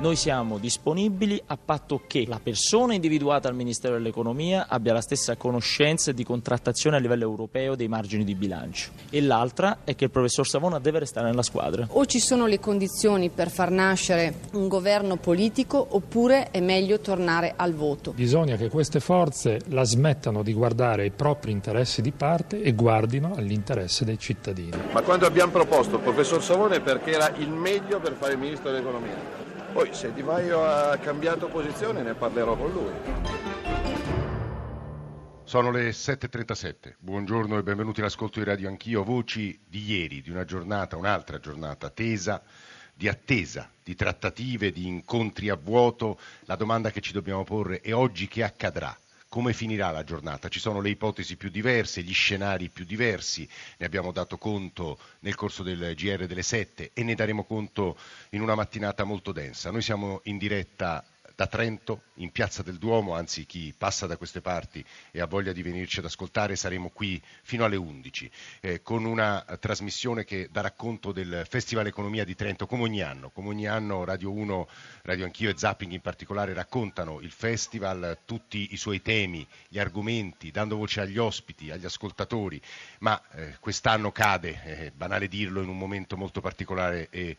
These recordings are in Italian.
Noi siamo disponibili a patto che la persona individuata al Ministero dell'Economia abbia la stessa conoscenza di contrattazione a livello europeo dei margini di bilancio. E l'altra è che il professor Savona deve restare nella squadra. O ci sono le condizioni per far nascere un governo politico oppure è meglio tornare al voto. Bisogna che queste forze la smettano di guardare i propri interessi di parte e guardino all'interesse dei cittadini. Ma quando abbiamo proposto il professor Savone perché era il meglio per fare il ministro dell'economia. Poi se Di Maio ha cambiato posizione ne parlerò con lui. Sono le 7.37, buongiorno e benvenuti all'ascolto di Radio Anch'io, voci di ieri, di una giornata, un'altra giornata tesa, di attesa, di trattative, di incontri a vuoto. La domanda che ci dobbiamo porre è oggi che accadrà? Come finirà la giornata. Ci sono le ipotesi più diverse, gli scenari più diversi, ne abbiamo dato conto nel corso del GR delle 7 e ne daremo conto in una mattinata molto densa. Noi siamo in diretta da Trento, in Piazza del Duomo, anzi chi passa da queste parti e ha voglia di venirci ad ascoltare saremo qui fino alle 11 eh, con una trasmissione che darà conto del Festival Economia di Trento come ogni anno. Come ogni anno Radio 1, Radio Anch'io e Zapping in particolare raccontano il festival, tutti i suoi temi, gli argomenti, dando voce agli ospiti, agli ascoltatori, ma eh, quest'anno cade, è eh, banale dirlo, in un momento molto particolare e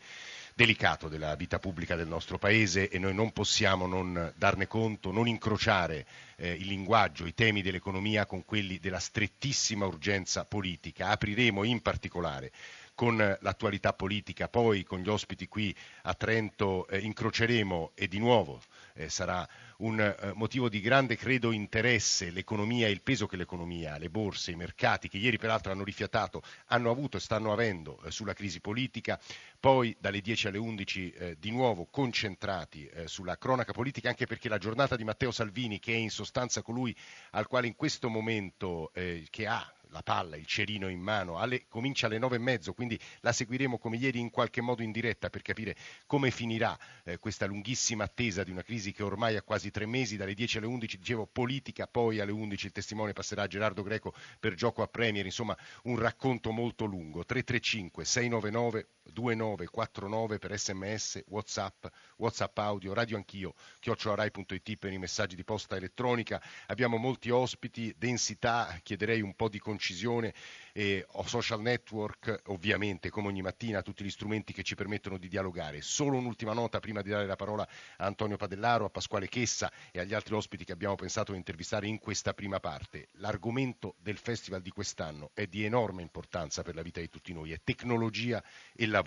delicato della vita pubblica del nostro Paese e noi non possiamo non darne conto, non incrociare eh, il linguaggio, i temi dell'economia con quelli della strettissima urgenza politica. Apriremo in particolare con l'attualità politica, poi con gli ospiti qui a Trento eh, incroceremo e di nuovo eh, sarà un eh, motivo di grande, credo, interesse. L'economia e il peso che l'economia, le borse, i mercati, che ieri peraltro hanno rifiatato, hanno avuto e stanno avendo eh, sulla crisi politica, poi dalle 10 alle 11 eh, di nuovo concentrati eh, sulla cronaca politica, anche perché la giornata di Matteo Salvini, che è in sostanza colui al quale in questo momento che ha la palla, il cerino in mano, alle, comincia alle nove e mezzo, quindi la seguiremo come ieri in qualche modo in diretta per capire come finirà eh, questa lunghissima attesa di una crisi che ormai ha quasi tre mesi, dalle 10 alle 11 dicevo politica, poi alle 11 il testimone passerà a Gerardo Greco per gioco a Premier, insomma un racconto molto lungo, 335 699 2949 per sms, whatsapp, whatsapp audio, radio anch'io, chiocciolarai.it per i messaggi di posta elettronica. Abbiamo molti ospiti, densità, chiederei un po' di concisione e ho social network, ovviamente, come ogni mattina, tutti gli strumenti che ci permettono di dialogare. Solo un'ultima nota prima di dare la parola a Antonio Padellaro, a Pasquale Chessa e agli altri ospiti che abbiamo pensato di intervistare in questa prima parte. L'argomento del festival di quest'anno è di enorme importanza per la vita di tutti noi, è tecnologia e lavoro.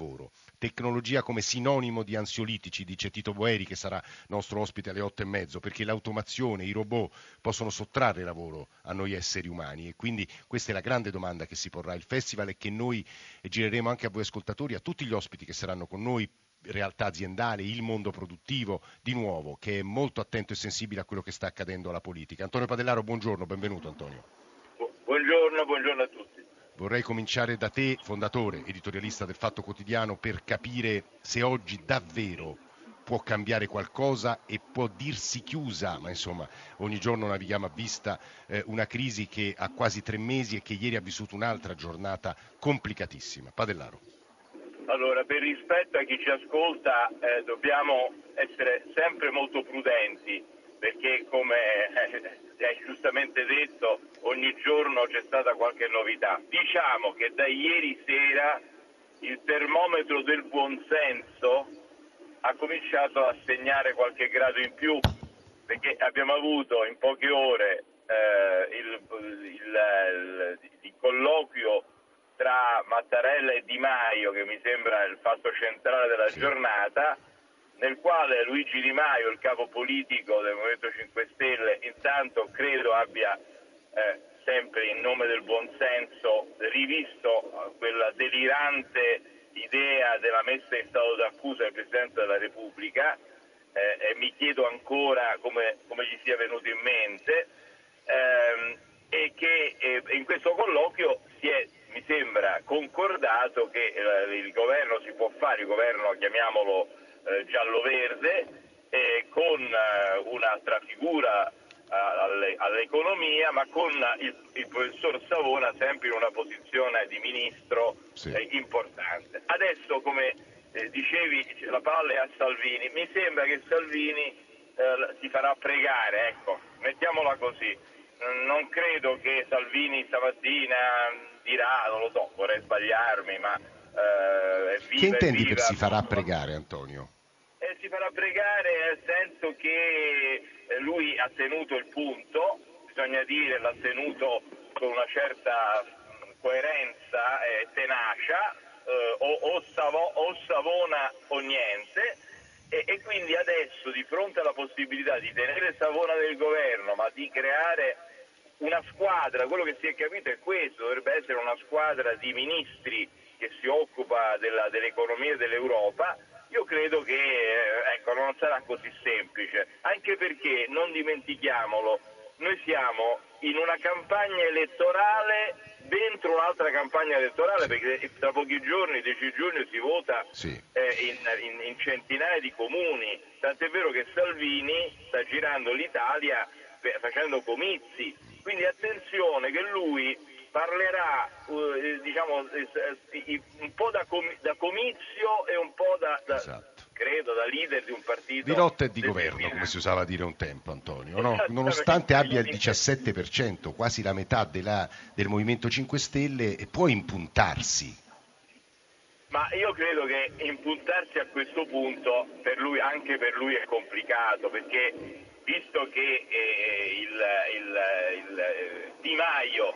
Tecnologia come sinonimo di ansiolitici, dice Tito Boeri, che sarà nostro ospite alle otto e mezzo, perché l'automazione, i robot possono sottrarre lavoro a noi esseri umani e quindi questa è la grande domanda che si porrà il festival e che noi gireremo anche a voi ascoltatori, a tutti gli ospiti che saranno con noi realtà aziendale, il mondo produttivo, di nuovo, che è molto attento e sensibile a quello che sta accadendo alla politica. Antonio Padellaro, buongiorno, benvenuto Antonio. Buongiorno, buongiorno a tutti. Vorrei cominciare da te, fondatore, editorialista del Fatto Quotidiano, per capire se oggi davvero può cambiare qualcosa e può dirsi chiusa, ma insomma ogni giorno navighiamo a vista eh, una crisi che ha quasi tre mesi e che ieri ha vissuto un'altra giornata complicatissima. Padellaro. Allora, per rispetto a chi ci ascolta eh, dobbiamo essere sempre molto prudenti perché come eh, hai giustamente detto ogni giorno c'è stata qualche novità. Diciamo che da ieri sera il termometro del buonsenso ha cominciato a segnare qualche grado in più perché abbiamo avuto in poche ore eh, il, il, il, il, colloquio tra Mattarella e Di Maio, che mi sembra il fatto centrale della giornata, nel quale Luigi Di Maio, il capo politico del Movimento 5 Stelle, intanto credo abbia eh, sempre in nome del buonsenso rivisto quella delirante idea della messa in stato d'accusa del Presidente della Repubblica eh, e mi chiedo ancora come, come, gli sia venuto in mente ehm, e che eh, in questo colloquio si è, mi sembra, concordato che eh, il governo si può fare, il governo chiamiamolo eh, giallo-verde, con eh, un'altra figura alle, all'economia, ma con il, il, professor Savona sempre in una posizione di ministro sì. eh, importante. Adesso, come eh, dicevi, la palla è a Salvini. Mi sembra che Salvini eh, si farà pregare, ecco, mettiamola così. Non credo che Salvini stamattina dirà, non lo so, vorrei sbagliarmi, ma... Eh, viva, che intendi viva, per si farà pregare, Antonio? Eh, si farà pregare nel senso che eh, lui ha tenuto il punto, bisogna dire l'ha tenuto con una certa coerenza e tenacia, eh, o, o, Savo, o, Savona o niente, e, e, quindi adesso di fronte alla possibilità di tenere Savona nel governo, ma di creare una squadra, quello che si è capito è questo, dovrebbe essere una squadra di ministri che si occupa della, dell'economia dell'Europa, io credo che eh, ecco, non sarà così semplice, anche perché, non dimentichiamolo, noi siamo in una campagna elettorale dentro un'altra campagna elettorale, perché tra pochi giorni, 10 giugno, si vota sì. eh, in, in, in, centinaia di comuni, tant'è vero che Salvini sta girando l'Italia facendo comizi, quindi attenzione che lui parlerà uh, diciamo, eh, un po' da, com- da, comizio e un po' da, da esatto. credo da leader di un partito di lotta e di governo come si usava dire un tempo Antonio no? nonostante abbia il 17% quasi la metà della, del Movimento 5 Stelle può impuntarsi ma io credo che impuntarsi a questo punto per lui, anche per lui è complicato perché visto che eh, il, il, il, eh, Di Maio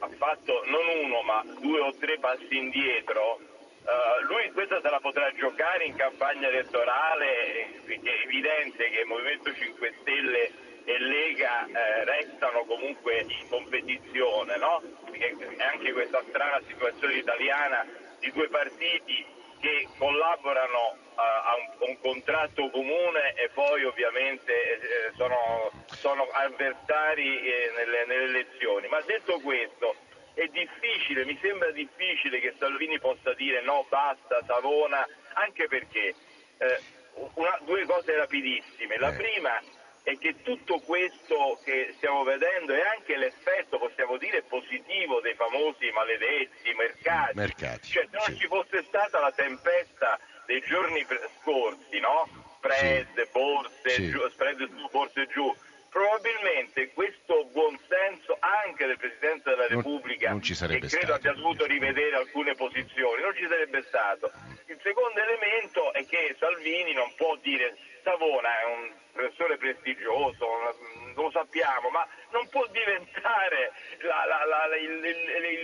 ha fatto non uno ma due o tre passi indietro, uh, lui questa se la potrà giocare in campagna elettorale, perché è evidente che il Movimento 5 Stelle e Lega eh, restano comunque in competizione, no? Perché anche questa strana situazione italiana di due partiti che collaborano a, a, un, a un, contratto comune e poi ovviamente eh, sono, sono, avversari eh, nelle, nelle elezioni. Ma detto questo, è difficile, mi sembra difficile che Salvini possa dire no, basta, Savona, anche perché eh, una, due cose rapidissime. La eh. prima è che tutto questo che stiamo vedendo è anche l'effetto, possiamo dire, positivo dei famosi maledetti mercati. mercati cioè, se non sì. ci fosse stata la tempesta dei giorni scorsi, no? Spread, sì. borse, sì. Giù, spread su, borse giù, probabilmente questo buonsenso anche del Presidente della Repubblica, non, non che credo abbia dovuto rivedere alcune posizioni, non ci sarebbe stato. Il secondo elemento è che Salvini non può dire Savona è un professore prestigioso, lo sappiamo, ma non può diventare la, la, la,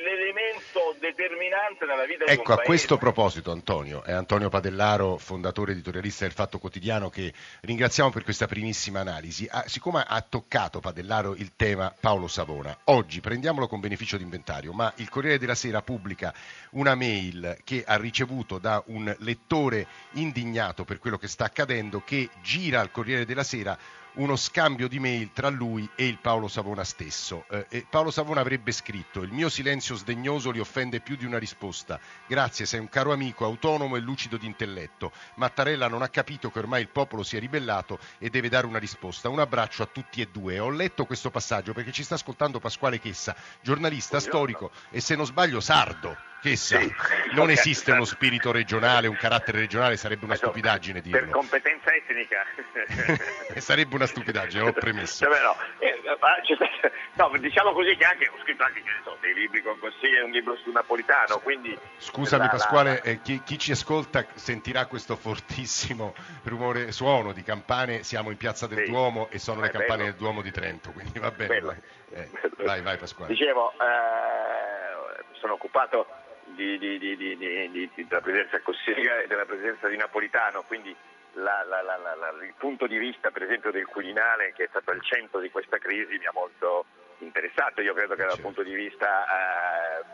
l'elemento determinante nella vita ecco, di un. Ecco, a questo proposito Antonio, è Antonio Padellaro, fondatore editorialista del Fatto Quotidiano, che ringraziamo per questa primissima analisi. Ah, siccome ha toccato Padellaro il tema Paolo Savona, oggi prendiamolo con beneficio di inventario, ma il Corriere della Sera pubblica una mail che ha ricevuto da un lettore indignato per quello che sta accadendo, che gira al Corriere della Sera uno scambio di mail tra lui e il Paolo Savona stesso. Eh, Paolo Savona avrebbe scritto: Il mio silenzio sdegnoso li offende più di una risposta. Grazie, sei un caro amico, autonomo e lucido di intelletto. Mattarella non ha capito che ormai il popolo si è ribellato e deve dare una risposta. Un abbraccio a tutti e due. Ho letto questo passaggio perché ci sta ascoltando Pasquale Chessa, giornalista storico e se non sbaglio sardo. Chessa, sì. non esiste uno spirito regionale, un carattere regionale, sarebbe una stupidaggine dirlo. Per competenza etnica. sarebbe una stupidaggine, l'ho premesso. No, eh, no, diciamo così che anche, ho scritto anche so, dei libri con consigli, un libro su Napolitano, quindi... Scusami la, Pasquale, la... Eh, chi, chi, ci ascolta sentirà questo fortissimo rumore, suono di campane, siamo in Piazza del sì. Duomo e sono le campane bello. del Duomo di Trento, quindi va bene. Vai. Eh, vai, vai Pasquale. Dicevo, eh, sono occupato di, di, di, della presenza Cossega e della presenza di Napolitano, quindi la, la, la, il punto di vista per esempio del Quirinale che è stato al centro di questa crisi mi ha molto interessato, io credo che dal certo. punto di vista eh,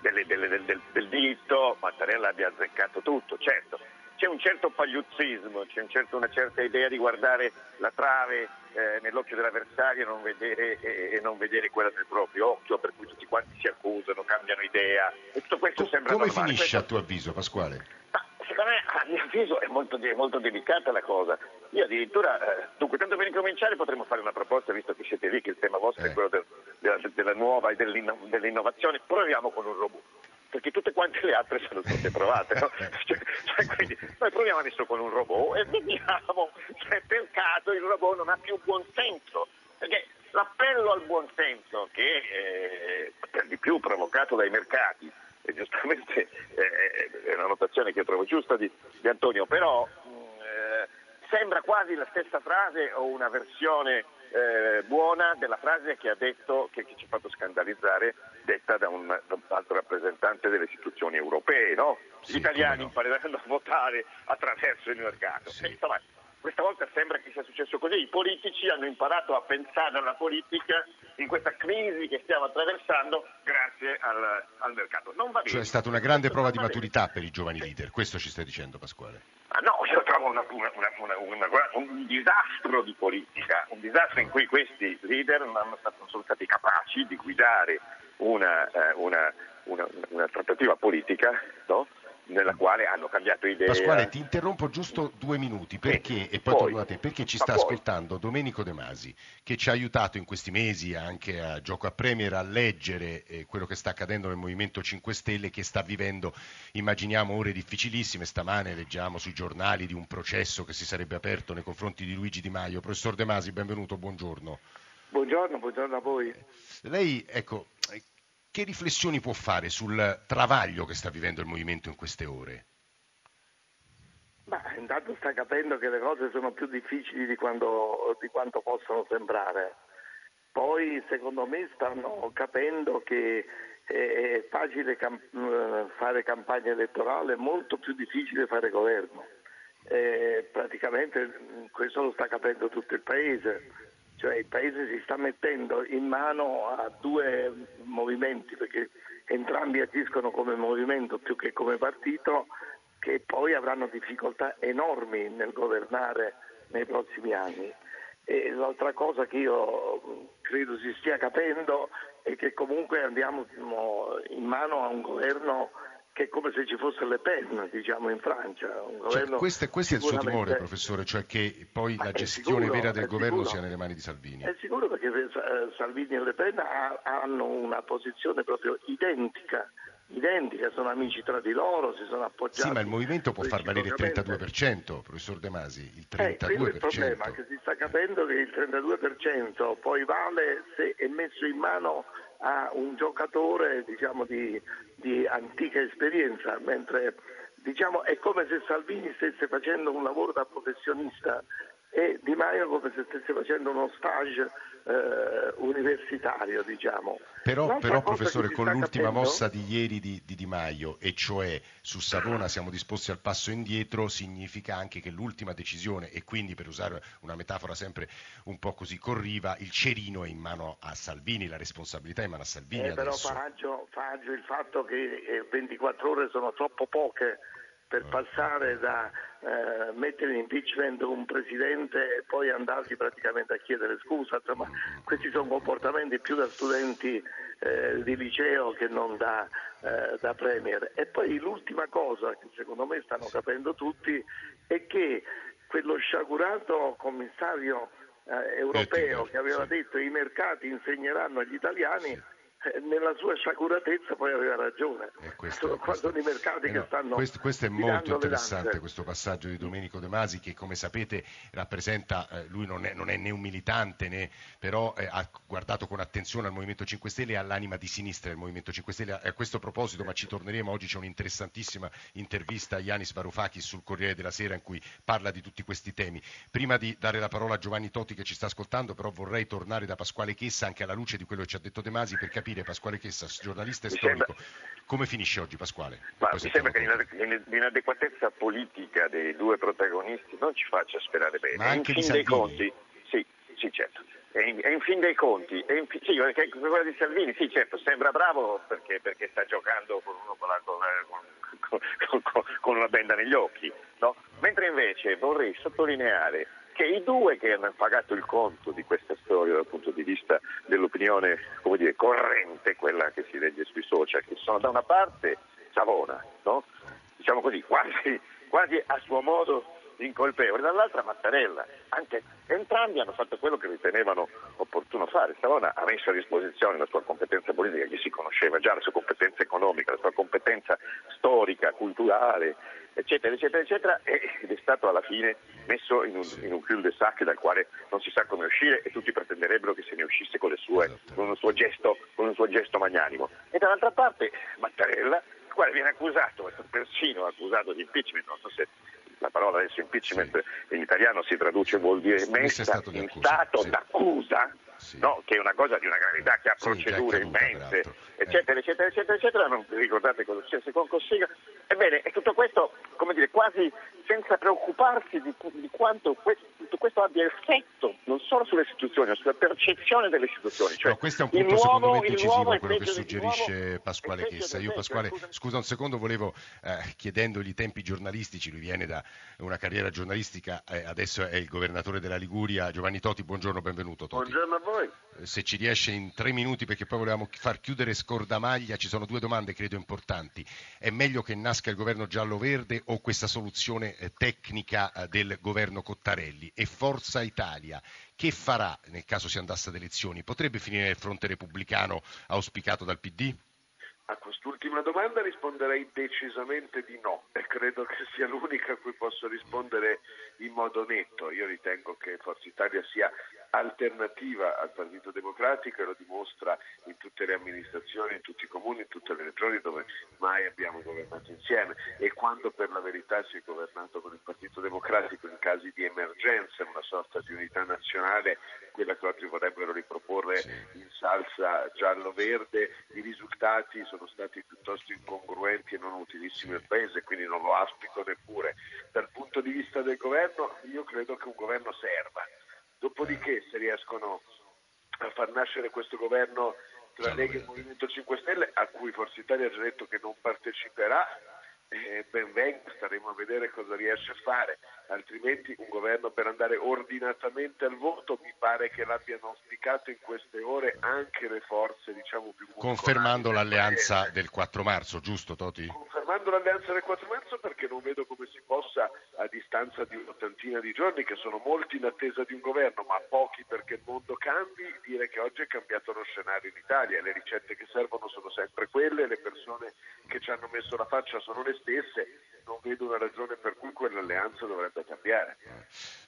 delle, delle, del, del, diritto Mattarella abbia azzeccato tutto, certo c'è un certo pagliuzzismo, c'è un certo, una certa idea di guardare la trave eh, nell'occhio dell'avversario e non, vedere, e, e non vedere quella del proprio occhio, per cui tutti quanti si accusano, cambiano idea. E tutto questo Co- sembra come normale. finisce questo... a tuo avviso, Pasquale? Secondo me, a mio avviso, è molto, è molto delicata la cosa, Io addirittura, eh, dunque, tanto per incominciare potremmo fare una proposta, visto che siete lì, che il tema vostro Eh. è quello del- della, della nuova e dell'inno- dell'innovazione, proviamo con un robot. Perché tutte quante le altre sono state provate, no? Cioè, cioè, quindi, noi proviamo adesso con un robot e vediamo se per caso il robot non ha più buon senso. Perché l'appello al buon senso, che eh, per di più provocato dai mercati, giustamente eh, è una notazione che io trovo giusta di, di Antonio, però eh, sembra quasi la stessa frase o una versione eh, buona della frase che ha detto, che, che ci ha fatto scandalizzare, detta da un, da un altro rappresentante delle istituzioni europee, no? Gli Sì, italiani no. impareranno a votare attraverso il mercato. Sì. E, insomma, questa volta sembra che sia successo così, i politici hanno imparato a pensare alla politica in questa crisi che stiamo attraversando grazie al, al mercato. Non va bene. Cioè è stata una grande prova di maturità per i giovani leader, questo ci stai dicendo Pasquale. Ah, no, io trovo una- una- una- un disastro di politica, un disastro in cui questi leader non, hanno- non sono stati capaci di guidare una, eh, una- una- una trattativa politica no? Nella quale hanno cambiato idea. Pasquale, ti interrompo giusto due minuti perché, e poi, Poi. torno a te, perché ci sta poi. ascoltando Domenico De Masi, che ci ha aiutato in questi mesi anche a Gioco a Premier a leggere eh, quello che sta accadendo nel Movimento 5 Stelle, che sta vivendo, immaginiamo, ore difficilissime. Stamane leggiamo sui giornali di un processo che si sarebbe aperto nei confronti di Luigi Di Maio. Professor De Masi, benvenuto, buongiorno. Buongiorno, buongiorno a voi. Lei, ecco, che riflessioni può fare sul travaglio che sta vivendo il Movimento in queste ore? Ma intanto sta capendo che le cose sono più difficili di, quando- di quanto possono sembrare. Poi secondo me stanno capendo che è facile cam- eh, fare campagna elettorale, è molto più difficile fare governo. Eh, praticamente mh, questo lo sta capendo tutto il Paese, cioè il Paese si sta mettendo in mano a due movimenti perché entrambi agiscono come movimento più che come partito che poi avranno difficoltà enormi nel governare nei prossimi anni. E l'altra cosa che io credo si stia capendo è che comunque andiamo mh, in mano a un governo che è come se ci fosse Le Pen, diciamo, in Francia. Cioè, questo, è- questo è il suo timore, professore, cioè che poi Ma la è gestione sicuro, vera del è governo sicuro. sia nelle mani di Salvini. È sicuro perché eh, Salvini e Le Pen ha- hanno una posizione proprio identica, identica, sono amici tra di loro, si sono appoggiati. Sì, ma il movimento può far valere il reciprocamente. 32%, professor De Masi, il Eh, quello è il 32%. problema, che si sta capendo che il 32% poi vale se è messo in mano a un giocatore diciamo, di, di antica esperienza, mentre diciamo, è come se Salvini stesse facendo un lavoro da professionista e Di Maio come se stesse facendo uno stage eh, universitario. Diciamo. Però, però, professore, con l'ultima capendo- mossa di ieri di, di Di Maio, e cioè su Savona siamo disposti al passo indietro, significa anche che l'ultima decisione, e quindi per usare una metafora sempre un po' così corriva, il cerino è in mano a Salvini, la responsabilità è in mano a Salvini Eh, però. Faraggio, Faraggio il fatto che eh, 24 ore sono troppo poche per passare da eh, mettere in impeachment un presidente e poi andargli praticamente a chiedere scusa, insomma questi sono comportamenti più da studenti eh, di liceo che non da, eh, da premier. E poi l'ultima cosa che secondo me stanno capendo tutti è che quello sciagurato commissario eh, europeo che aveva detto i mercati insegneranno agli italiani, nella sua sciaguratezza poi aveva ragione. Eh, questo- questo- sono i mercati eh che no, stanno questo, questo è molto interessante questo passaggio di Domenico De Masi che come sapete rappresenta, eh, lui non è, non è né un militante né, però eh, ha guardato con attenzione al Movimento 5 Stelle e all'anima di sinistra del Movimento 5 Stelle. A questo proposito, ma ci torneremo, oggi c'è un'interessantissima intervista a Yanis Varoufakis sul Corriere della Sera in cui parla di tutti questi temi. Prima di dare la parola a Giovanni Toti che ci sta ascoltando, però vorrei tornare da Pasquale Chessa anche alla luce di quello che ci ha detto De Masi per capire Pasquale Chessa, giornalista e storico, come finisce oggi Pasquale? Ma mi sembra che l'inadeguatezza politica dei due protagonisti non ci faccia sperare bene. Ma anche in fin dei conti, sì, sì, certo. E in, in fin dei conti, in sì, perché quella di Salvini, sì, certo, sembra bravo perché, perché sta giocando con, uno con, la- con- con- con una benda negli occhi, no? Mentre invece vorrei sottolineare che i due che hanno pagato il conto di questa storia dal punto di vista dell'opinione, come dire, corrente, quella che si legge sui social, che sono da una parte Savona, no? diciamo così, quasi, quasi a suo modo incolpevoli, dall'altra Mattarella. Anche entrambi hanno fatto quello che ritenevano opportuno fare. Savona ha messo a disposizione la sua competenza politica, che si conosceva già, la sua competenza economica, la sua competenza storica, culturale, eccetera, eccetera, eccetera, ed è stato alla fine messo in un, in un cul-de-sac dal quale non si sa come uscire e tutti pretenderebbero che se ne uscisse con, sue, con, un, suo gesto, con un suo gesto magnanimo. E dall'altra parte Mattarella, il quale viene accusato, persino accusato di impeachment, non so se la parola adesso impeachment sì. in italiano si traduce vuol dire messa in stato sì. d'accusa, sì. no? che è una cosa di una gravità che ha procedure immense, eccetera, eccetera, eccetera, eccetera, non ricordate cosa successe con Cossiga? Ebbene, e tutto questo, come dire, quasi senza preoccuparsi di, di quanto questo, tutto questo abbia effetto non solo sulle istituzioni, ma sulla percezione delle istituzioni. Cioè, no, questo è un punto nuovo, secondo me decisivo quello che suggerisce Pasquale Chessa. Io Pasquale, scusa un secondo, volevo eh, chiedendogli i tempi giornalistici, lui viene da una carriera giornalistica, eh, adesso è il governatore della Liguria, Giovanni Toti, buongiorno, benvenuto Toti. Buongiorno a voi. Se ci riesce in tre minuti, perché poi volevamo far chiudere Scordamaglia, ci sono due domande credo importanti. È meglio che nasca il governo giallo-verde o questa soluzione eh, tecnica eh, del governo Cottarelli? E Forza Italia che farà nel caso si andasse ad elezioni? Potrebbe finire nel fronte repubblicano auspicato dal PD? A quest'ultima domanda risponderei decisamente di no e credo che sia l'unica a cui posso rispondere in modo netto. Io ritengo che Forza Italia sia alternativa al Partito Democratico e lo dimostra in tutte le amministrazioni, in tutti i comuni, in tutte le regioni dove mai abbiamo governato insieme. E quando per la verità si è governato con il Partito Democratico in casi di emergenza, una sorta di unità nazionale, quella che oggi vorrebbero riproporre in salsa giallo-verde, i risultati sono stati piuttosto incongruenti e non utilissimi al Paese, quindi non lo aspico neppure. Dal punto di vista del governo io credo che un governo serva Dopodiché se riescono a far nascere questo governo tra Lega e il Movimento 5 Stelle, a cui Forza Italia ha già detto che non parteciperà, eh, ben venga, staremo a vedere cosa riesce a fare, altrimenti un governo per andare ordinatamente al voto mi pare che l'abbiano auspicato in queste ore anche le forze diciamo più Confermando l'alleanza del 4 marzo, giusto Toti? Confermando l'alleanza del 4 marzo perché non vedo come si possa a distanza di un'ottantina di giorni, che sono molti in attesa di un governo, ma pochi perché il mondo cambi, dire che oggi è cambiato lo scenario in Italia, le ricette che servono sono sempre quelle, le persone che ci hanno messo la faccia sono le stesse, non vedo una ragione per cui quell'alleanza dovrebbe cambiare.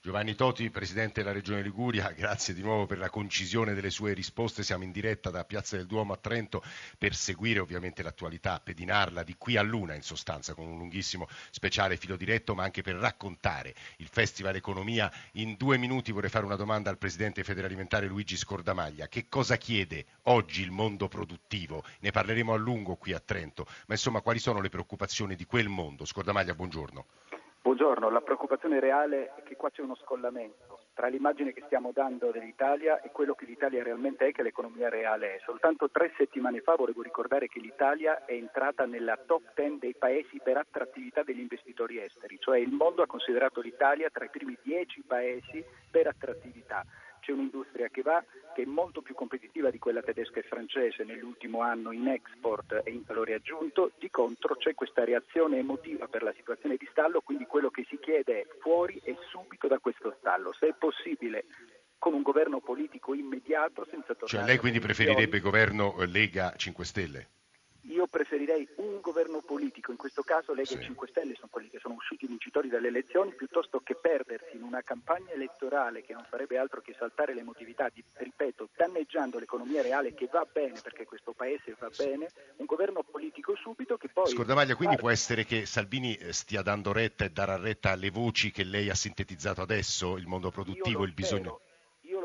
Giovanni Toti, Presidente della Regione Liguria, grazie di nuovo per la concisione delle sue risposte. Siamo in diretta da Piazza del Duomo a Trento per seguire ovviamente l'attualità, pedinarla di qui a luna in sostanza con un lunghissimo speciale filo diretto, ma anche per raccontare il Festival Economia. In due minuti vorrei fare una domanda al Presidente Federalimentare Luigi Scordamaglia. Che cosa chiede oggi il mondo produttivo? Ne parleremo a lungo qui a Trento, ma insomma quali sono le preoccupazioni di quel mondo? Scordamaglia, buongiorno. Buongiorno, la preoccupazione reale è che qua c'è uno scollamento tra l'immagine che stiamo dando dell'Italia e quello che l'Italia realmente è, che l'economia reale è. Soltanto tre settimane fa volevo ricordare che l'Italia è entrata nella top ten dei paesi per attrattività degli investitori esteri, cioè il mondo ha considerato l'Italia tra i primi dieci paesi per attrattività c'è un'industria che va, che è molto più competitiva di quella tedesca e francese nell'ultimo anno in export e in valore aggiunto, di contro c'è questa reazione emotiva per la situazione di stallo, quindi quello che si chiede è fuori e subito da questo stallo, se è possibile con un governo politico immediato senza tornare. Cioè lei quindi preferirebbe governo Lega 5 Stelle? Io preferirei un governo politico, in questo caso Lega e 5 Stelle sono quelli che sono usciti vincitori dalle elezioni, piuttosto che perdersi in una campagna elettorale che non farebbe altro che saltare l'emotività, di, ripeto, danneggiando l'economia reale che va bene perché questo Paese va bene, un governo politico subito che poi... Scordamaglia, quindi può essere che Salvini eh, stia dando retta e darà retta alle voci che lei ha sintetizzato adesso, il mondo produttivo, il bisogno... Io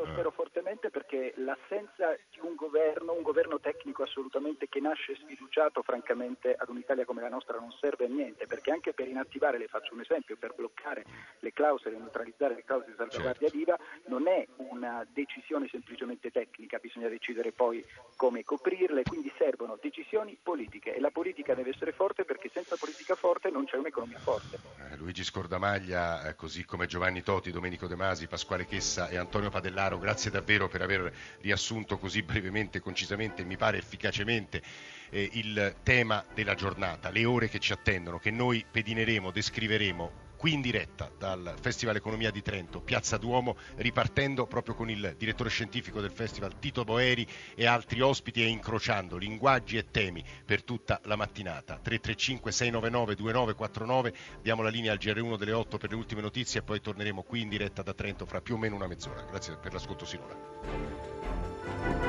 lo spero fortemente perché l'assenza di un governo, un governo tecnico assolutamente che nasce sfiduciato, francamente ad un'Italia come la nostra non serve a niente, perché anche per inattivare, le faccio un esempio, per bloccare le clausole, neutralizzare le clausole di salvaguardia certo. d'IVA, non è una decisione semplicemente tecnica, bisogna decidere poi come coprirle, quindi servono decisioni politiche e la politica deve essere forte perché senza politica forte non c'è un'economia forte. Eh, Luigi Scordamaglia, eh, così come Giovanni Toti, Domenico De Masi, Pasquale Chessa e Antonio Padellani Stellaro, grazie davvero per aver riassunto così brevemente, concisamente e mi pare efficacemente eh, il tema della giornata, le ore che ci attendono, che noi pedineremo, descriveremo qui in diretta dal Festival Economia di Trento, Piazza Duomo, ripartendo proprio con il direttore scientifico del festival Tito Boeri e altri ospiti e incrociando linguaggi e temi per tutta la mattinata. 335 699 2949, diamo la linea al GR1 delle 8 per le ultime notizie e poi torneremo qui in diretta da Trento fra più o meno una mezz'ora. Grazie per l'ascolto sinora.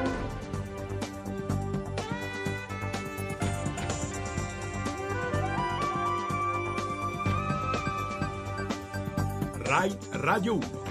Rai Radio 1.